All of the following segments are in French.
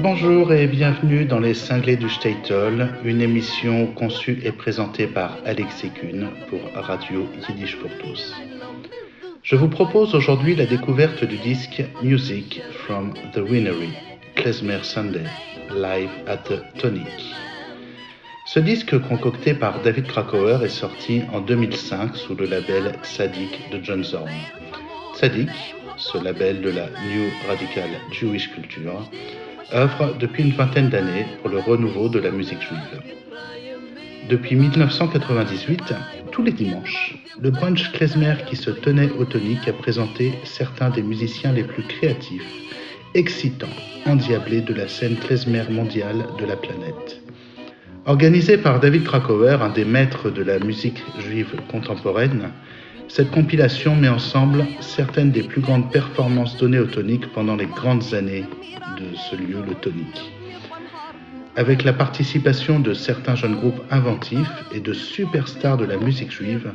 Bonjour et bienvenue dans Les Cinglés du Statel, une émission conçue et présentée par Alexis Kuhn pour Radio Yiddish pour tous. Je vous propose aujourd'hui la découverte du disque Music from the Winery, Klezmer Sunday, live at the Tonic. Ce disque concocté par David Krakauer est sorti en 2005 sous le label Tzadik de John Zorn. Tzadik, ce label de la New Radical Jewish Culture, œuvre depuis une vingtaine d'années pour le renouveau de la musique juive. Depuis 1998, tous les dimanches, le brunch klezmer qui se tenait au tonique a présenté certains des musiciens les plus créatifs, excitants, endiablés de la scène klezmer mondiale de la planète. Organisé par David Krakauer, un des maîtres de la musique juive contemporaine, cette compilation met ensemble certaines des plus grandes performances données au tonique pendant les grandes années de ce lieu, le tonique. Avec la participation de certains jeunes groupes inventifs et de superstars de la musique juive,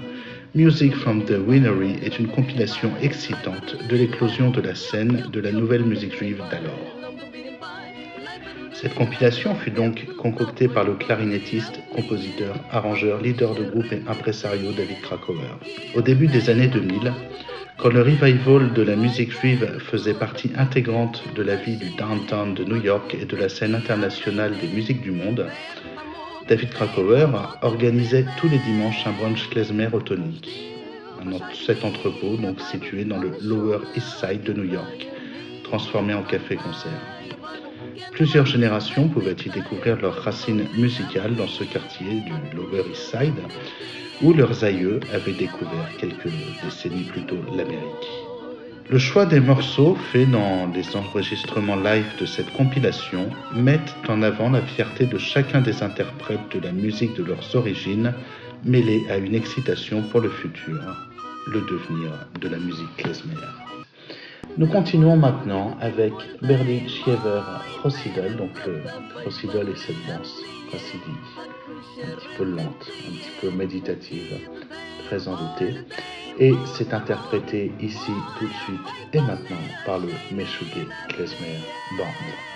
Music from the Winery est une compilation excitante de l'éclosion de la scène de la nouvelle musique juive d'alors. Cette compilation fut donc concoctée par le clarinettiste, compositeur, arrangeur, leader de groupe et impresario David Krakauer. Au début des années 2000, quand le revival de la musique juive faisait partie intégrante de la vie du downtown de New York et de la scène internationale des musiques du monde, David Krakauer organisait tous les dimanches un brunch klezmer au tonique. Cet entrepôt, donc situé dans le Lower East Side de New York, transformé en café-concert. Plusieurs générations pouvaient y découvrir leurs racines musicales dans ce quartier du Lower East Side, où leurs aïeux avaient découvert quelques décennies plus tôt l'Amérique? Le choix des morceaux faits dans les enregistrements live de cette compilation mettent en avant la fierté de chacun des interprètes de la musique de leurs origines, mêlée à une excitation pour le futur, le devenir de la musique klezmer. Nous continuons maintenant avec Berli Schiever Rossidol, donc le Rossidol et cette danse Rossidi, un petit peu lente, un petit peu méditative, très envoûtée. Et c'est interprété ici tout de suite et maintenant par le Meshuggah Klezmer Band.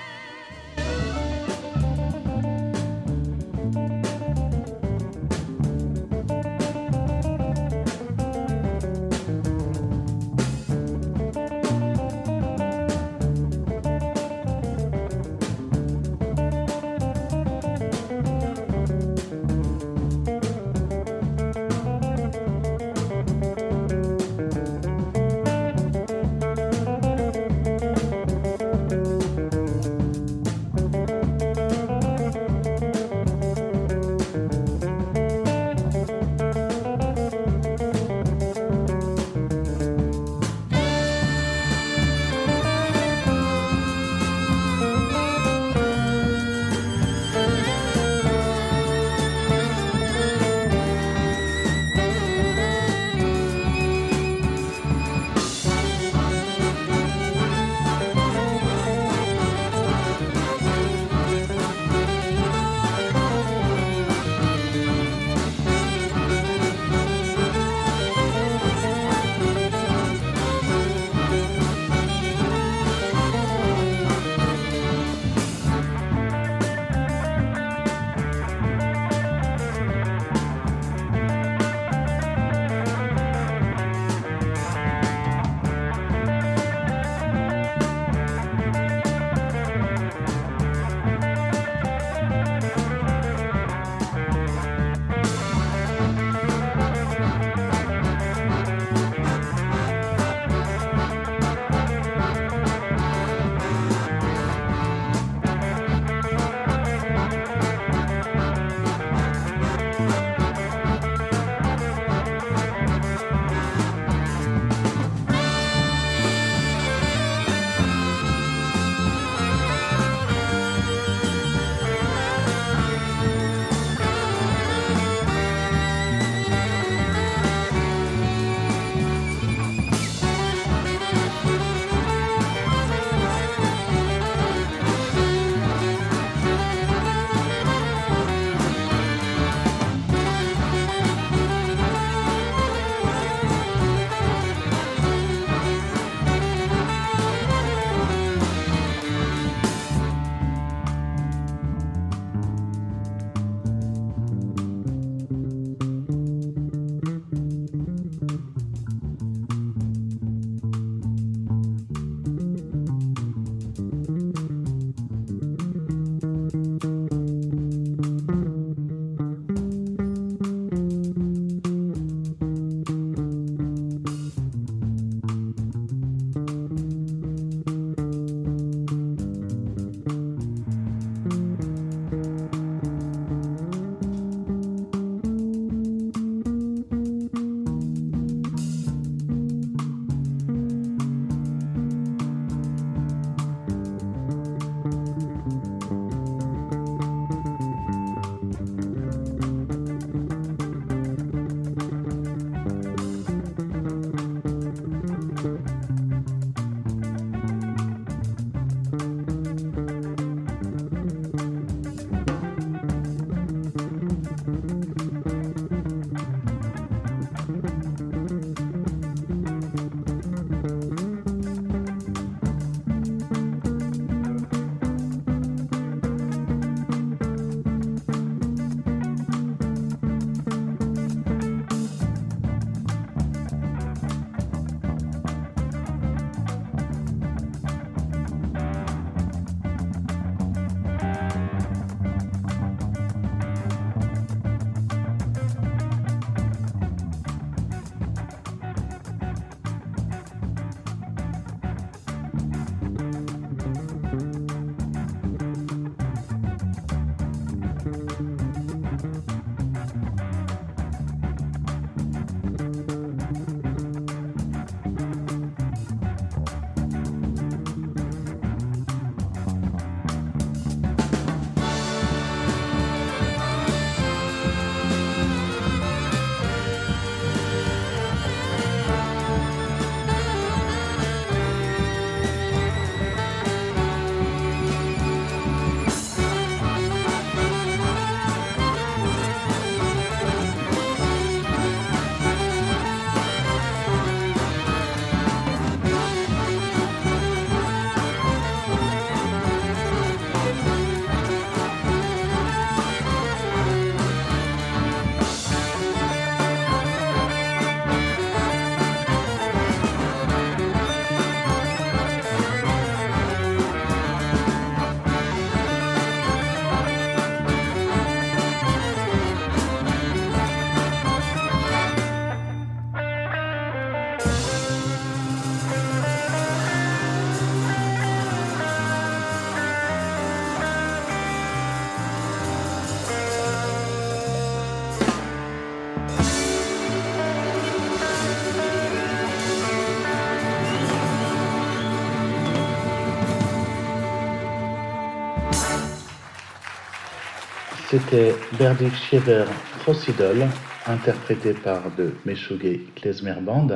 C'était Berdik Schiever Prosidol, interprété par le Meshuggah Klezmer Band.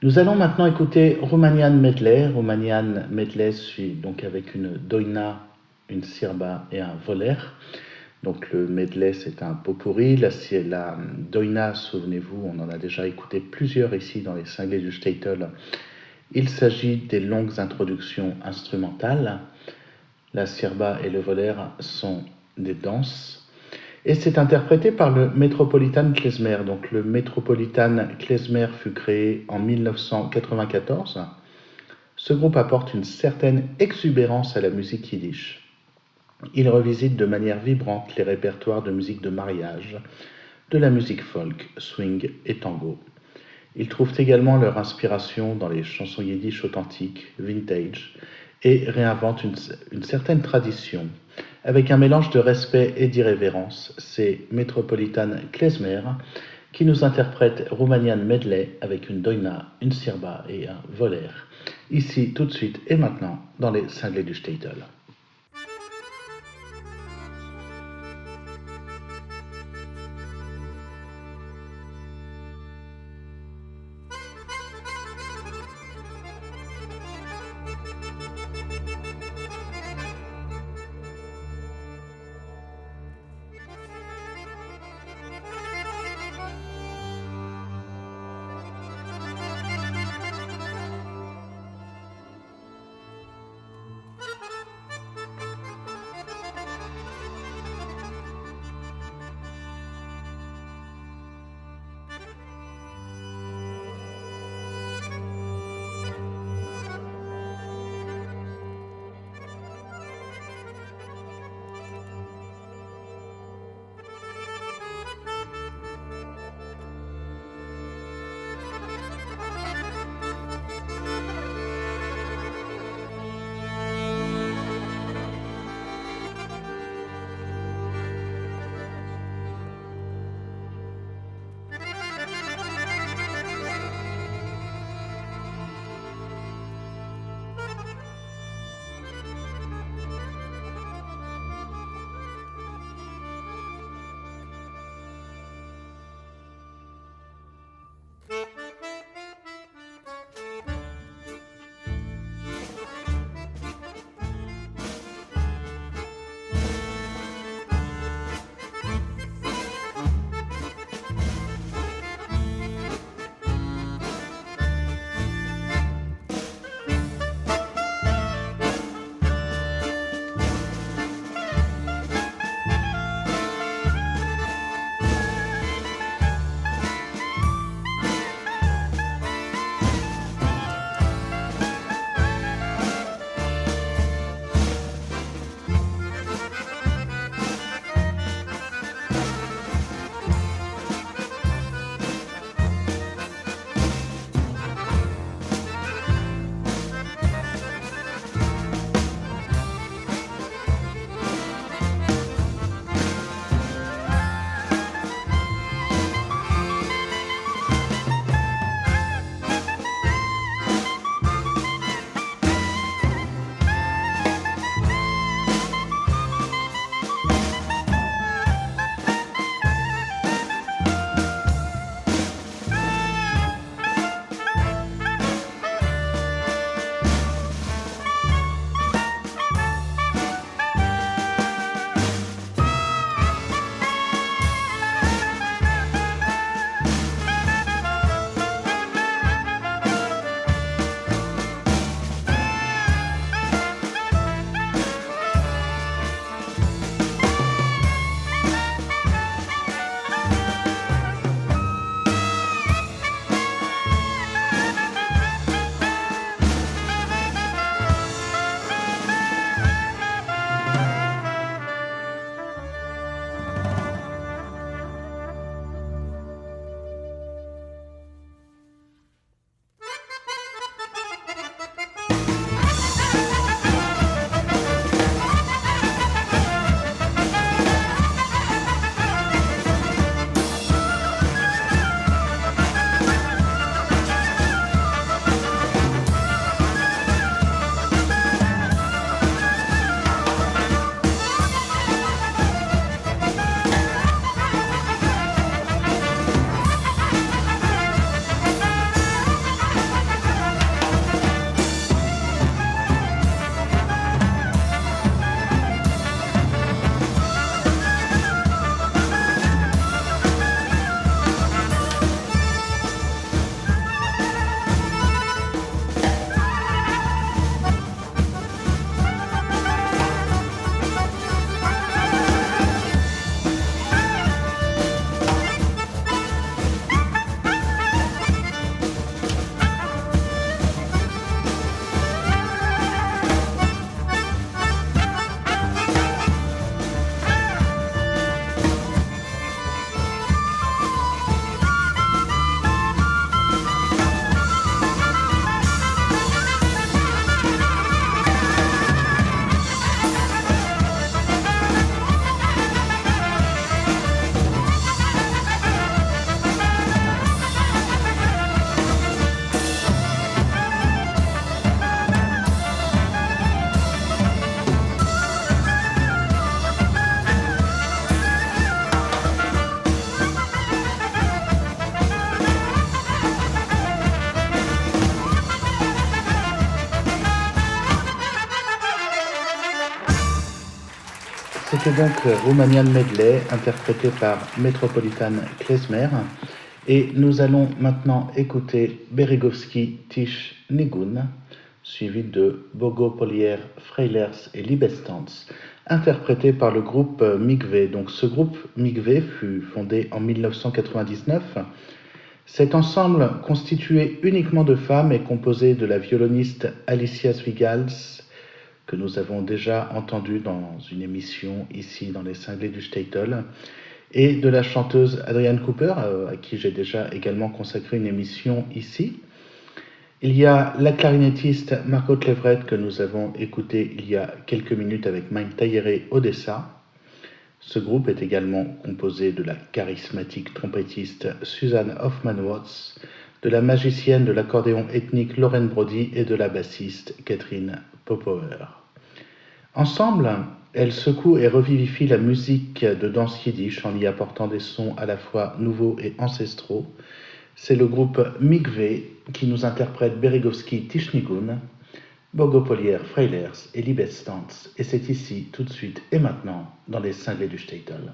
Nous allons maintenant écouter Romanian Medley. Romanian Medley suit donc avec une doina, une sirba et un voler. Donc le medley c'est un pot pourri. La, la doina, souvenez-vous, on en a déjà écouté plusieurs ici dans les cinglés du Statel. Il s'agit des longues introductions instrumentales. La sirba et le voler sont des danses et c'est interprété par le Metropolitan Klezmer. Donc le Metropolitan Klezmer fut créé en 1994. Ce groupe apporte une certaine exubérance à la musique yiddish. Il revisite de manière vibrante les répertoires de musique de mariage, de la musique folk, swing et tango. Ils trouvent également leur inspiration dans les chansons yiddish authentiques, vintage, et réinventent une, une certaine tradition avec un mélange de respect et d'irrévérence. C'est Metropolitan Klezmer qui nous interprète Romanian Medley avec une doina, une sirba et un voler. Ici, tout de suite et maintenant, dans les cinglés du Statel. Donc Romanian Medley, interprété par Metropolitan Klezmer. Et nous allons maintenant écouter Beregovski Tish Nigun, suivi de Bogo Polier, Freilers et Libestans, interprété par le groupe Migve. Donc ce groupe Migve fut fondé en 1999. Cet ensemble, constitué uniquement de femmes, est composé de la violoniste Alicia Zwigals, que nous avons déjà entendu dans une émission ici dans les cinglés du Statel, et de la chanteuse Adrienne Cooper, euh, à qui j'ai déjà également consacré une émission ici. Il y a la clarinettiste Margot Clevret que nous avons écouté il y a quelques minutes avec Mike Tayere Odessa. Ce groupe est également composé de la charismatique trompettiste Suzanne Hoffman-Watts, de la magicienne de l'accordéon ethnique Lauren Brody et de la bassiste Catherine Popower. Ensemble, elles secouent et revivifient la musique de danse yiddish en y apportant des sons à la fois nouveaux et ancestraux. C'est le groupe Migve qui nous interprète Berigovski Tischnigun, Bogopolier Freilers et Libestans, et c'est ici, tout de suite et maintenant, dans les cinglés du Statel.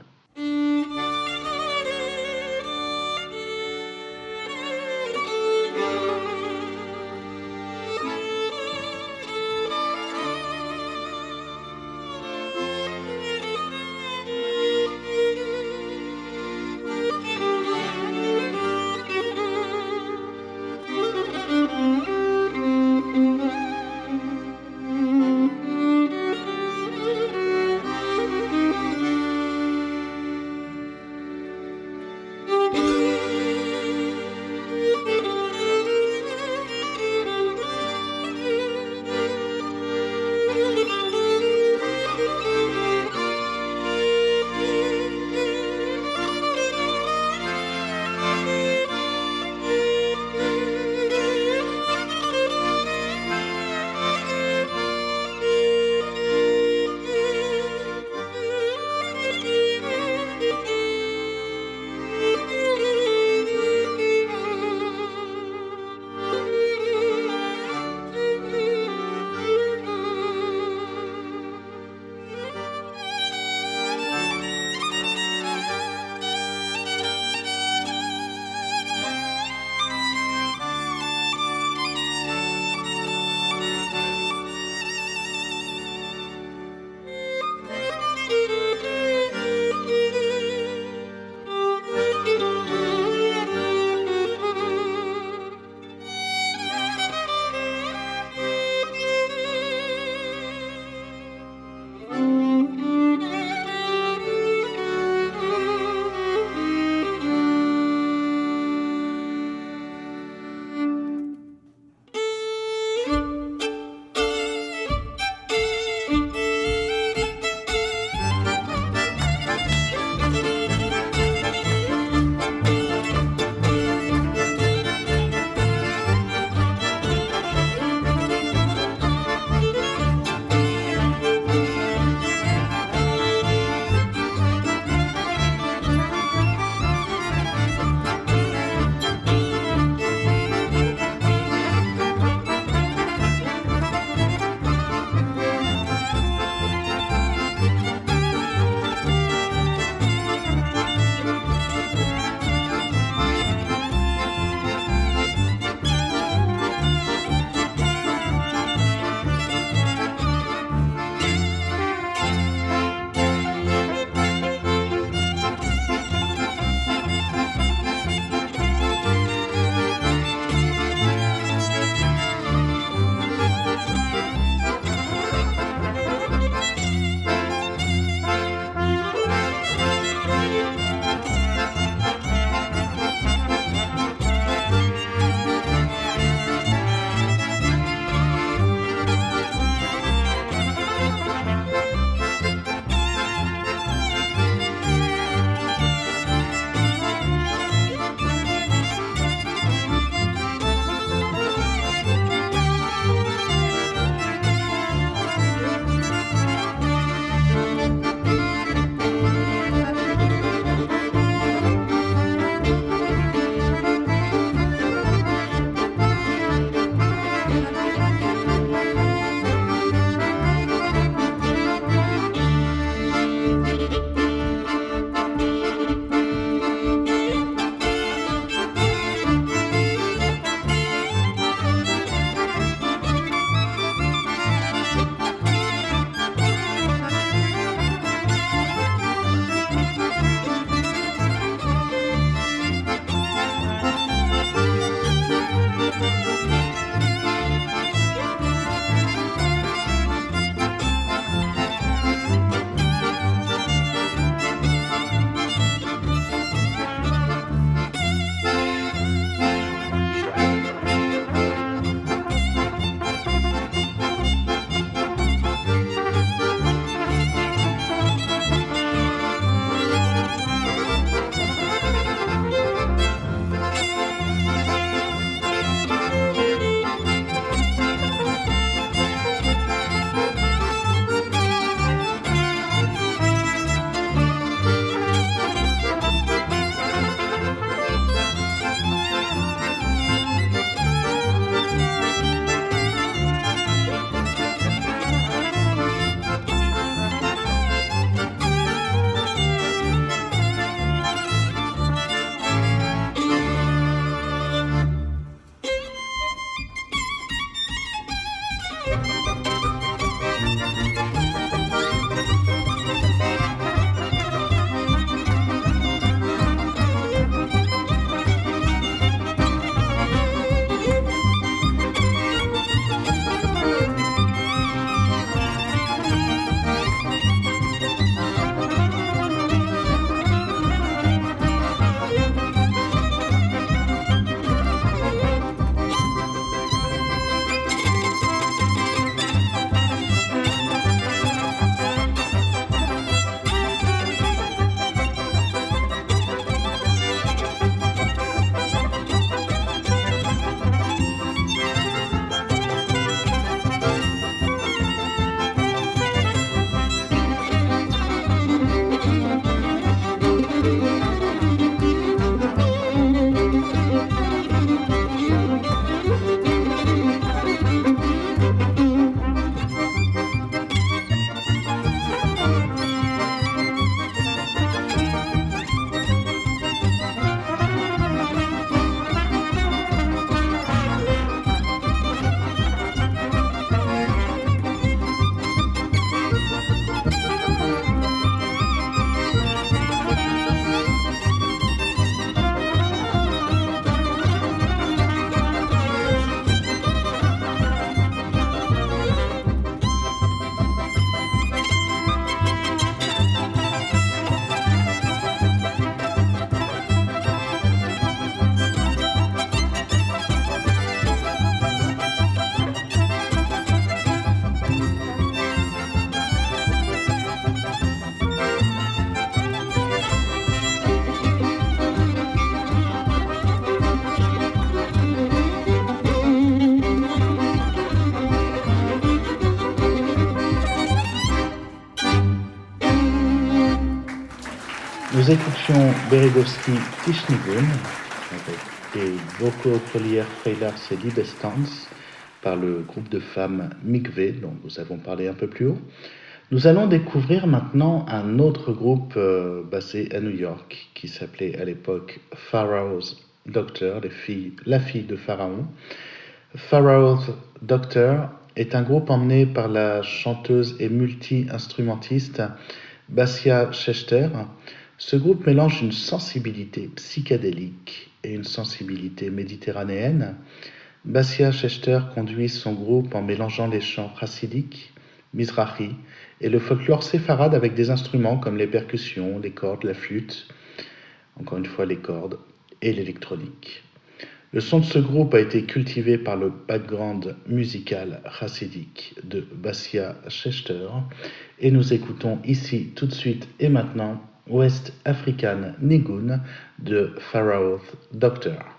Nous écoutions Beredowski Tischnigun et Boko Polier Freilars Libestans par le groupe de femmes Migve, dont nous avons parlé un peu plus haut. Nous allons découvrir maintenant un autre groupe euh, basé à New York qui s'appelait à l'époque Pharaoh's Doctor, la fille de Pharaon. Pharaoh's Doctor est un groupe emmené par la chanteuse et multi-instrumentiste Basia Schechter. Ce groupe mélange une sensibilité psychédélique et une sensibilité méditerranéenne. Basia Schechter conduit son groupe en mélangeant les chants chassidiques, mizrahi et le folklore séfarade avec des instruments comme les percussions, les cordes, la flûte, encore une fois les cordes, et l'électronique. Le son de ce groupe a été cultivé par le background musical chassidique de Basia Schechter et nous écoutons ici tout de suite et maintenant West African Nigun de Pharaoh Doctor.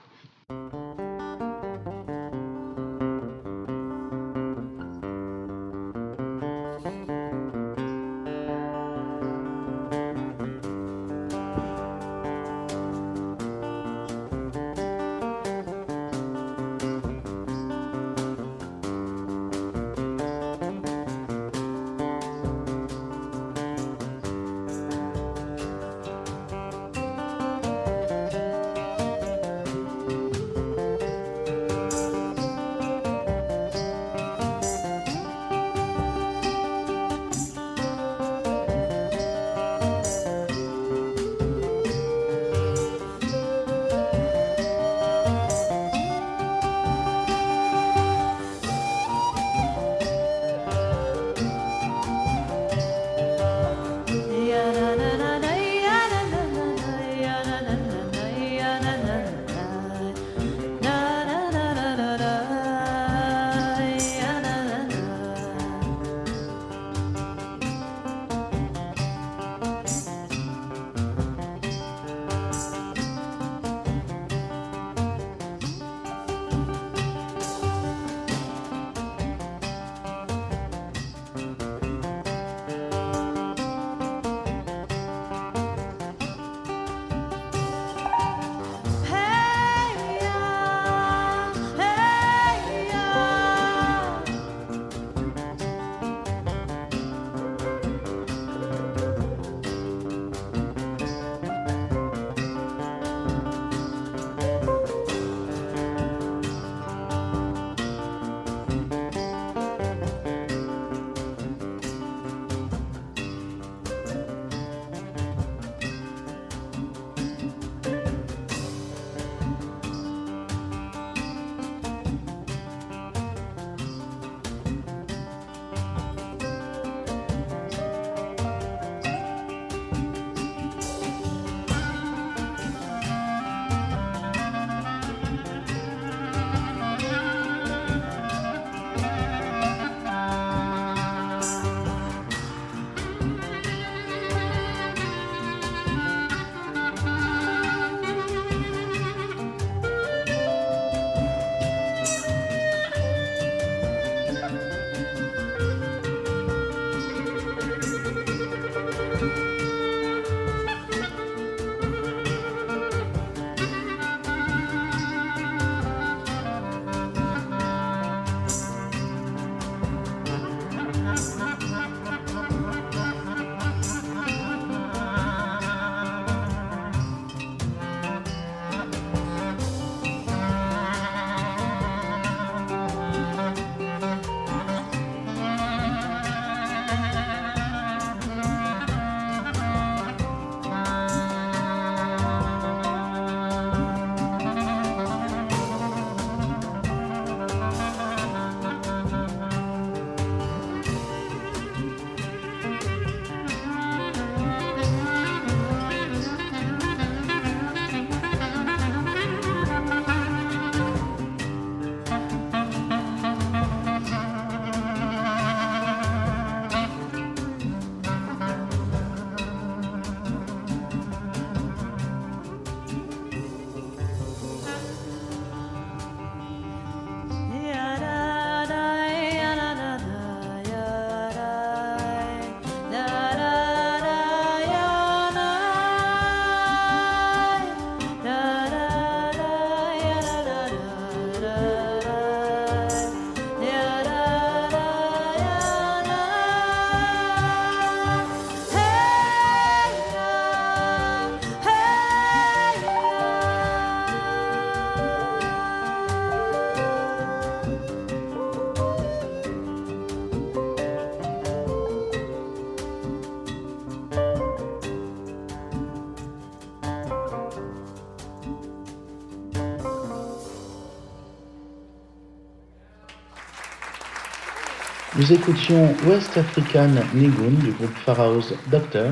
Nous écoutions West African Nigun du groupe Pharaoh's Doctor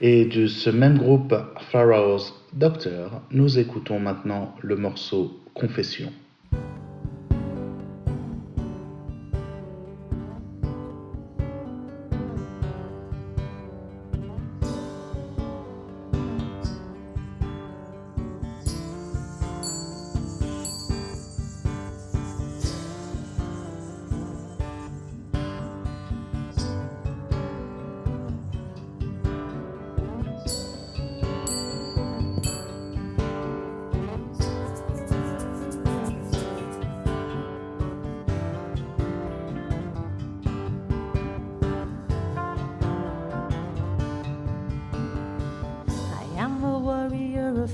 et de ce même groupe Pharaoh's Doctor, nous écoutons maintenant le morceau Confession.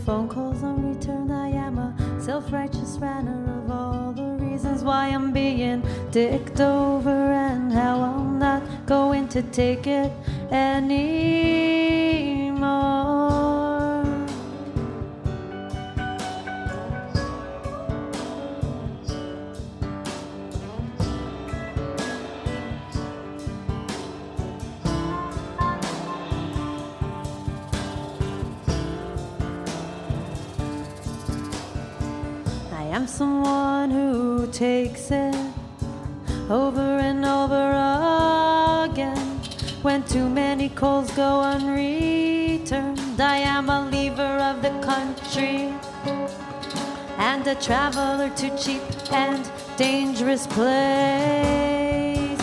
Phone calls unreturned, I am a self righteous runner of all the reasons why I'm being dicked over and how I'm not going to take it anymore. And a traveler to cheap and dangerous place.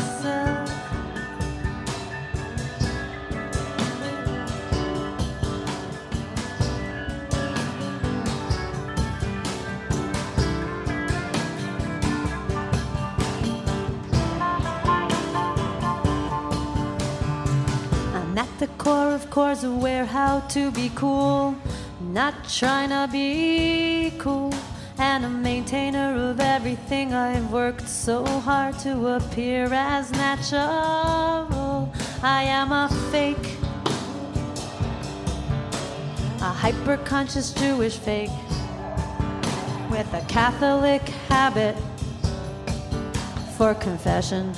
I'm at the core of course, aware how to be cool. Not trying to be cool. And a maintainer of everything I've worked so hard to appear as natural. I am a fake, a hyper conscious Jewish fake with a Catholic habit for confession.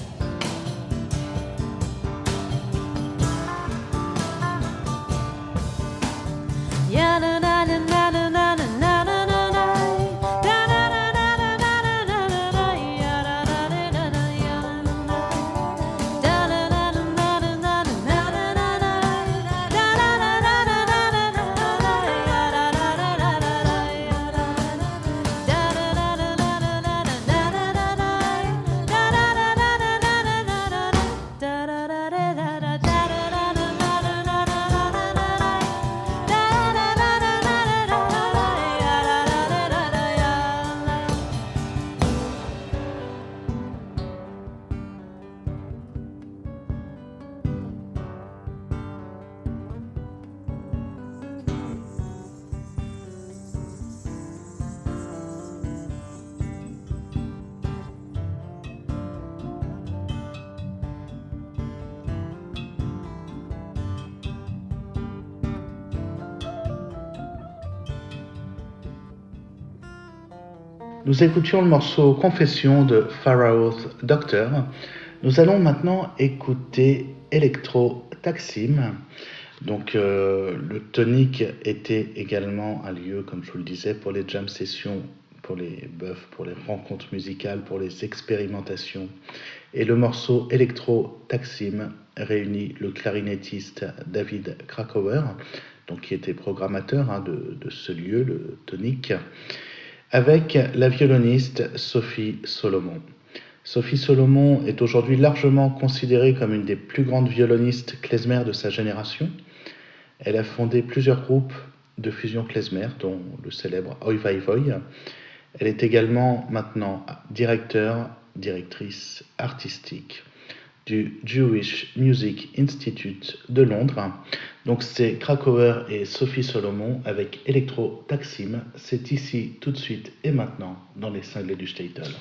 Nous écoutions le morceau Confession de Pharaoh's Doctor. Nous allons maintenant écouter Electro Taksim. Donc euh, le tonique était également un lieu, comme je vous le disais, pour les jam sessions, pour les buffs, pour les rencontres musicales, pour les expérimentations. Et le morceau Electro Taksim réunit le clarinettiste David Krakauer, donc qui était programmateur hein, de, de, ce lieu, le tonique, avec la violoniste Sophie Solomon. Sophie Solomon est aujourd'hui largement considérée comme une des plus grandes violonistes klezmer de sa génération. Elle a fondé plusieurs groupes de fusion klezmer, dont le célèbre Oi Vai Voi. Elle est également maintenant directeur, directrice artistique du Jewish Music Institute de Londres. Donc c'est Krakauer et Sophie Solomon avec Electro Taksim. C'est ici, tout de suite et maintenant dans les cinglés du Statel.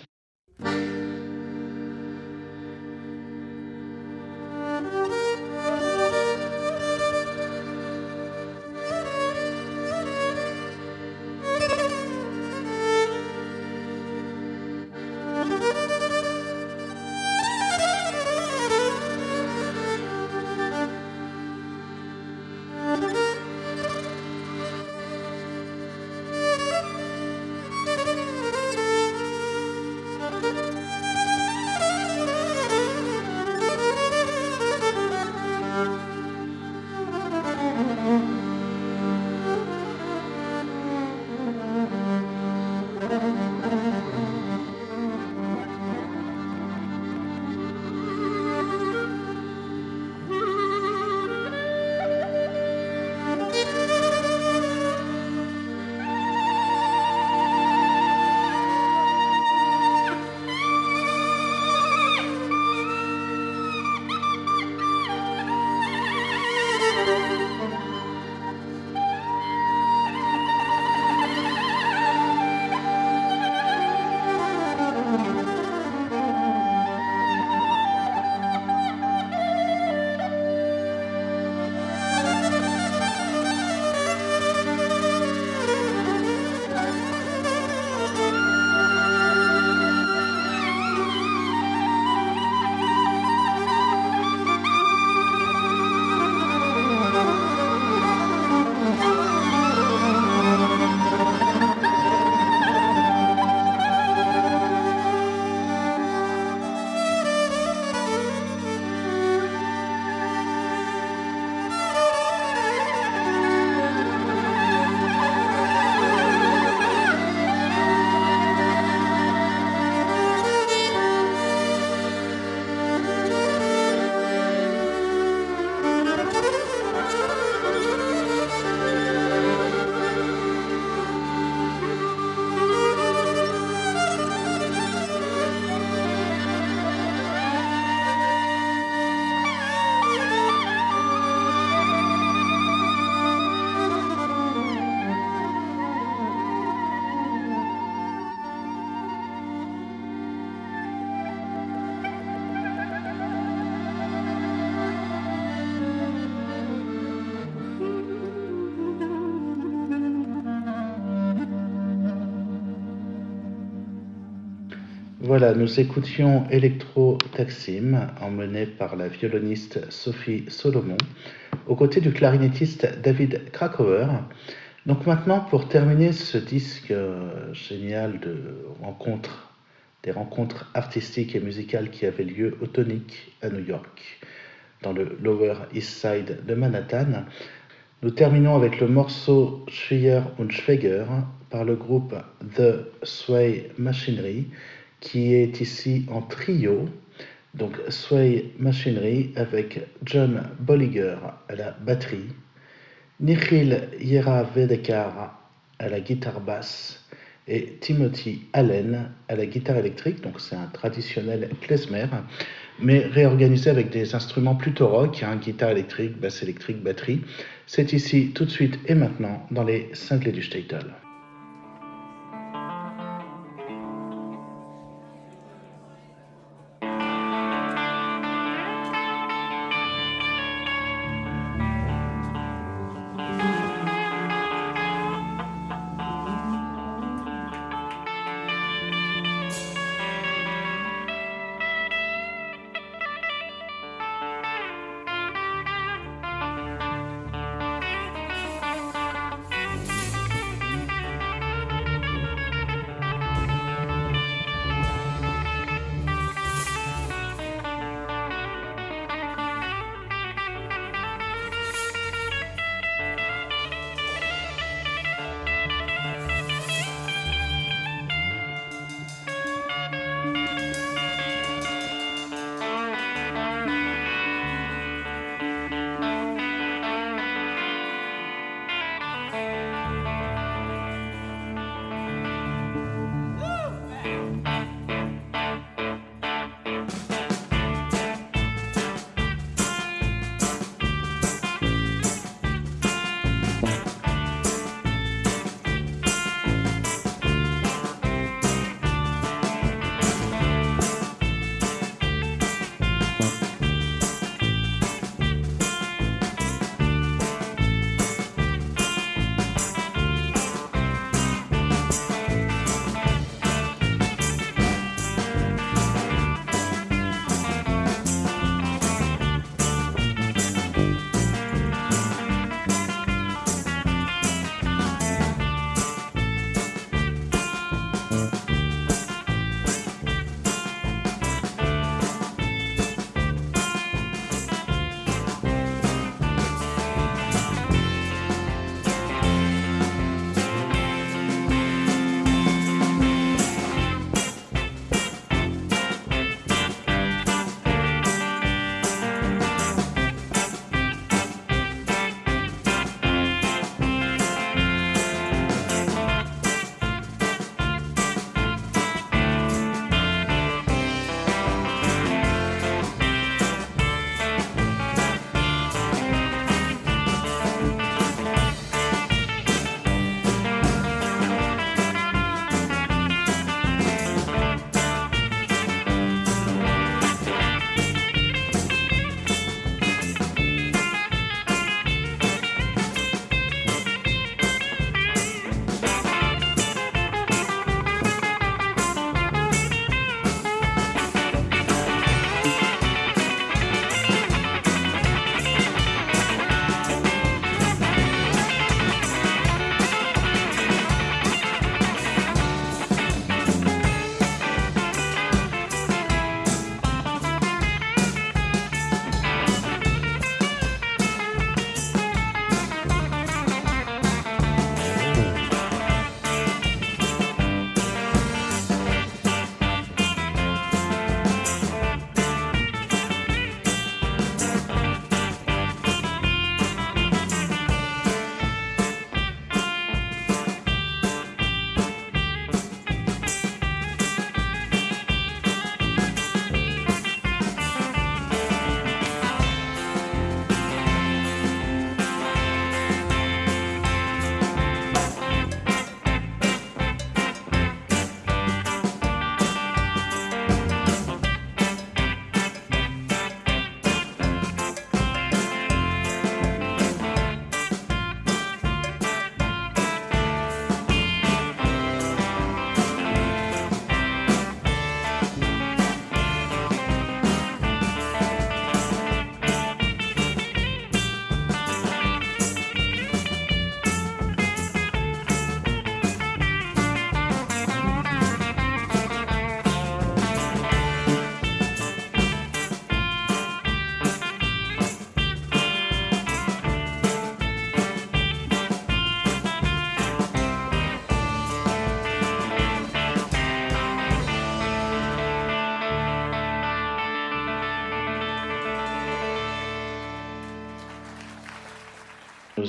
Voilà, nous écoutions Electro Taksim, emmené par la violoniste Sophie Solomon, aux côtés du clarinettiste David Krakauer. Donc maintenant, pour terminer ce disque euh, génial de rencontres, des rencontres artistiques et musicales qui avaient lieu au Tonic à New York, dans le Lower East Side de Manhattan, nous terminons avec le morceau Schwier und Schweiger par le groupe The Sway Machinery qui est ici en trio. Donc Sway Machinery avec John Bolliger à la batterie, Nikhil Yeravedekar à la guitare basse et Timothy Allen à la guitare électrique. Donc c'est un traditionnel klezmer, mais réorganisé avec des instruments plutôt rock, hein, guitare électrique, basse électrique, batterie. C'est ici tout de suite et maintenant dans les cinglés du Statel. you.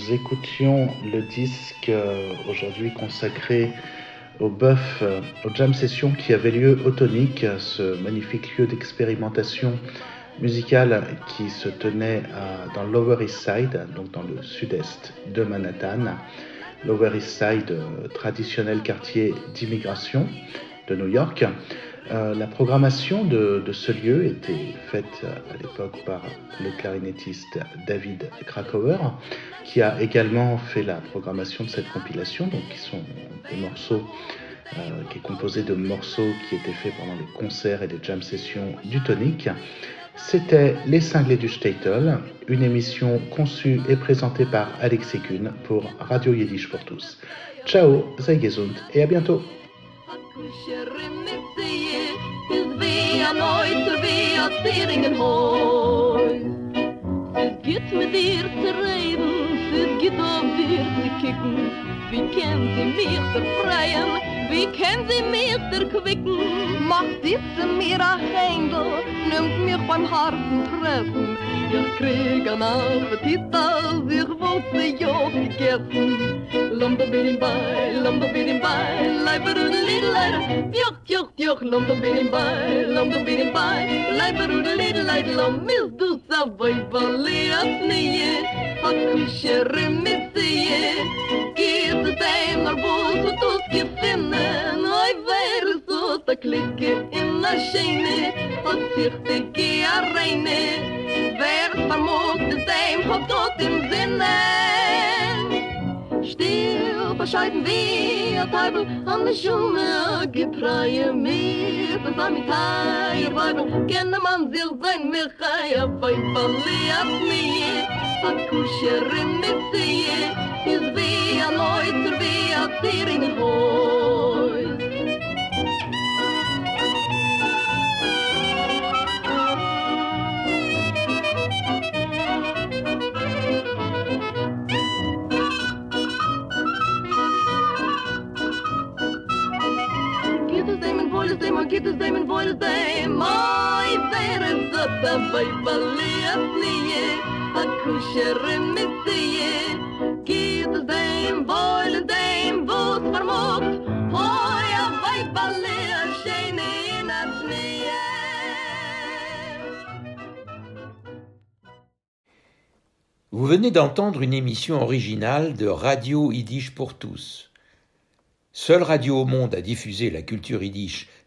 Nous écoutions le disque euh, aujourd'hui consacré au bœuf, euh, aux jam sessions qui avaient lieu au Tonic, ce magnifique lieu d'expérimentation musicale qui se tenait dans Lower East Side, donc dans le sud-est de Manhattan. Lower East Side, traditionnel quartier d'immigration de New York. Euh, la programmation de, ce lieu était faite à l'époque par le clarinettiste David Krakauer, qui a également fait la programmation de cette compilation, donc qui sont des morceaux, euh, qui est composé de morceaux qui étaient faits pendant les concerts et les jam sessions du Tonic. C'était Les Cinglés du Statel, une émission conçue et présentée par Alexis Kuhn pour Radio Yiddish pour tous. Ciao, sei gesund et à bientôt. Nooit er weer als teringen hooi. Het geht mit dir zu reden, es geht auf dir zu kicken. Wie können sie mich befreien, wie können sie mich erquicken? Macht diese mir ein Händel, nimmt mich beim harten Treffen. wir kriegen appetit als ich wollte jog gegessen. Lomdo bilim bei, lomdo bilim leib leiber und lidleid, joch, joch, joch, binnenbij, bilim bei, lomdo bilim bei, leiber und lidleid, lom mis du savoi baliat nie, hat mit sie, gibt dem arbus und uns gefinnen, oi a klicke in a scheine hat sich de gea reine. Wer vermog de zeim hot tot im sinne Still bescheiden wie a Teibel an de Schumme gepreie mir bis am Teil Weibel kenne man sich sein Michai a Feifalli ab mir a Kuscherin mit sie is wie a Leuter wie a Tier in Vous venez d'entendre une émission originale de Radio Yiddish pour tous. Seule radio au monde à diffuser la culture yiddish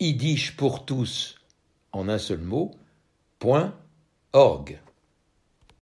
www.yiddishpourtous en un seul mot, .org.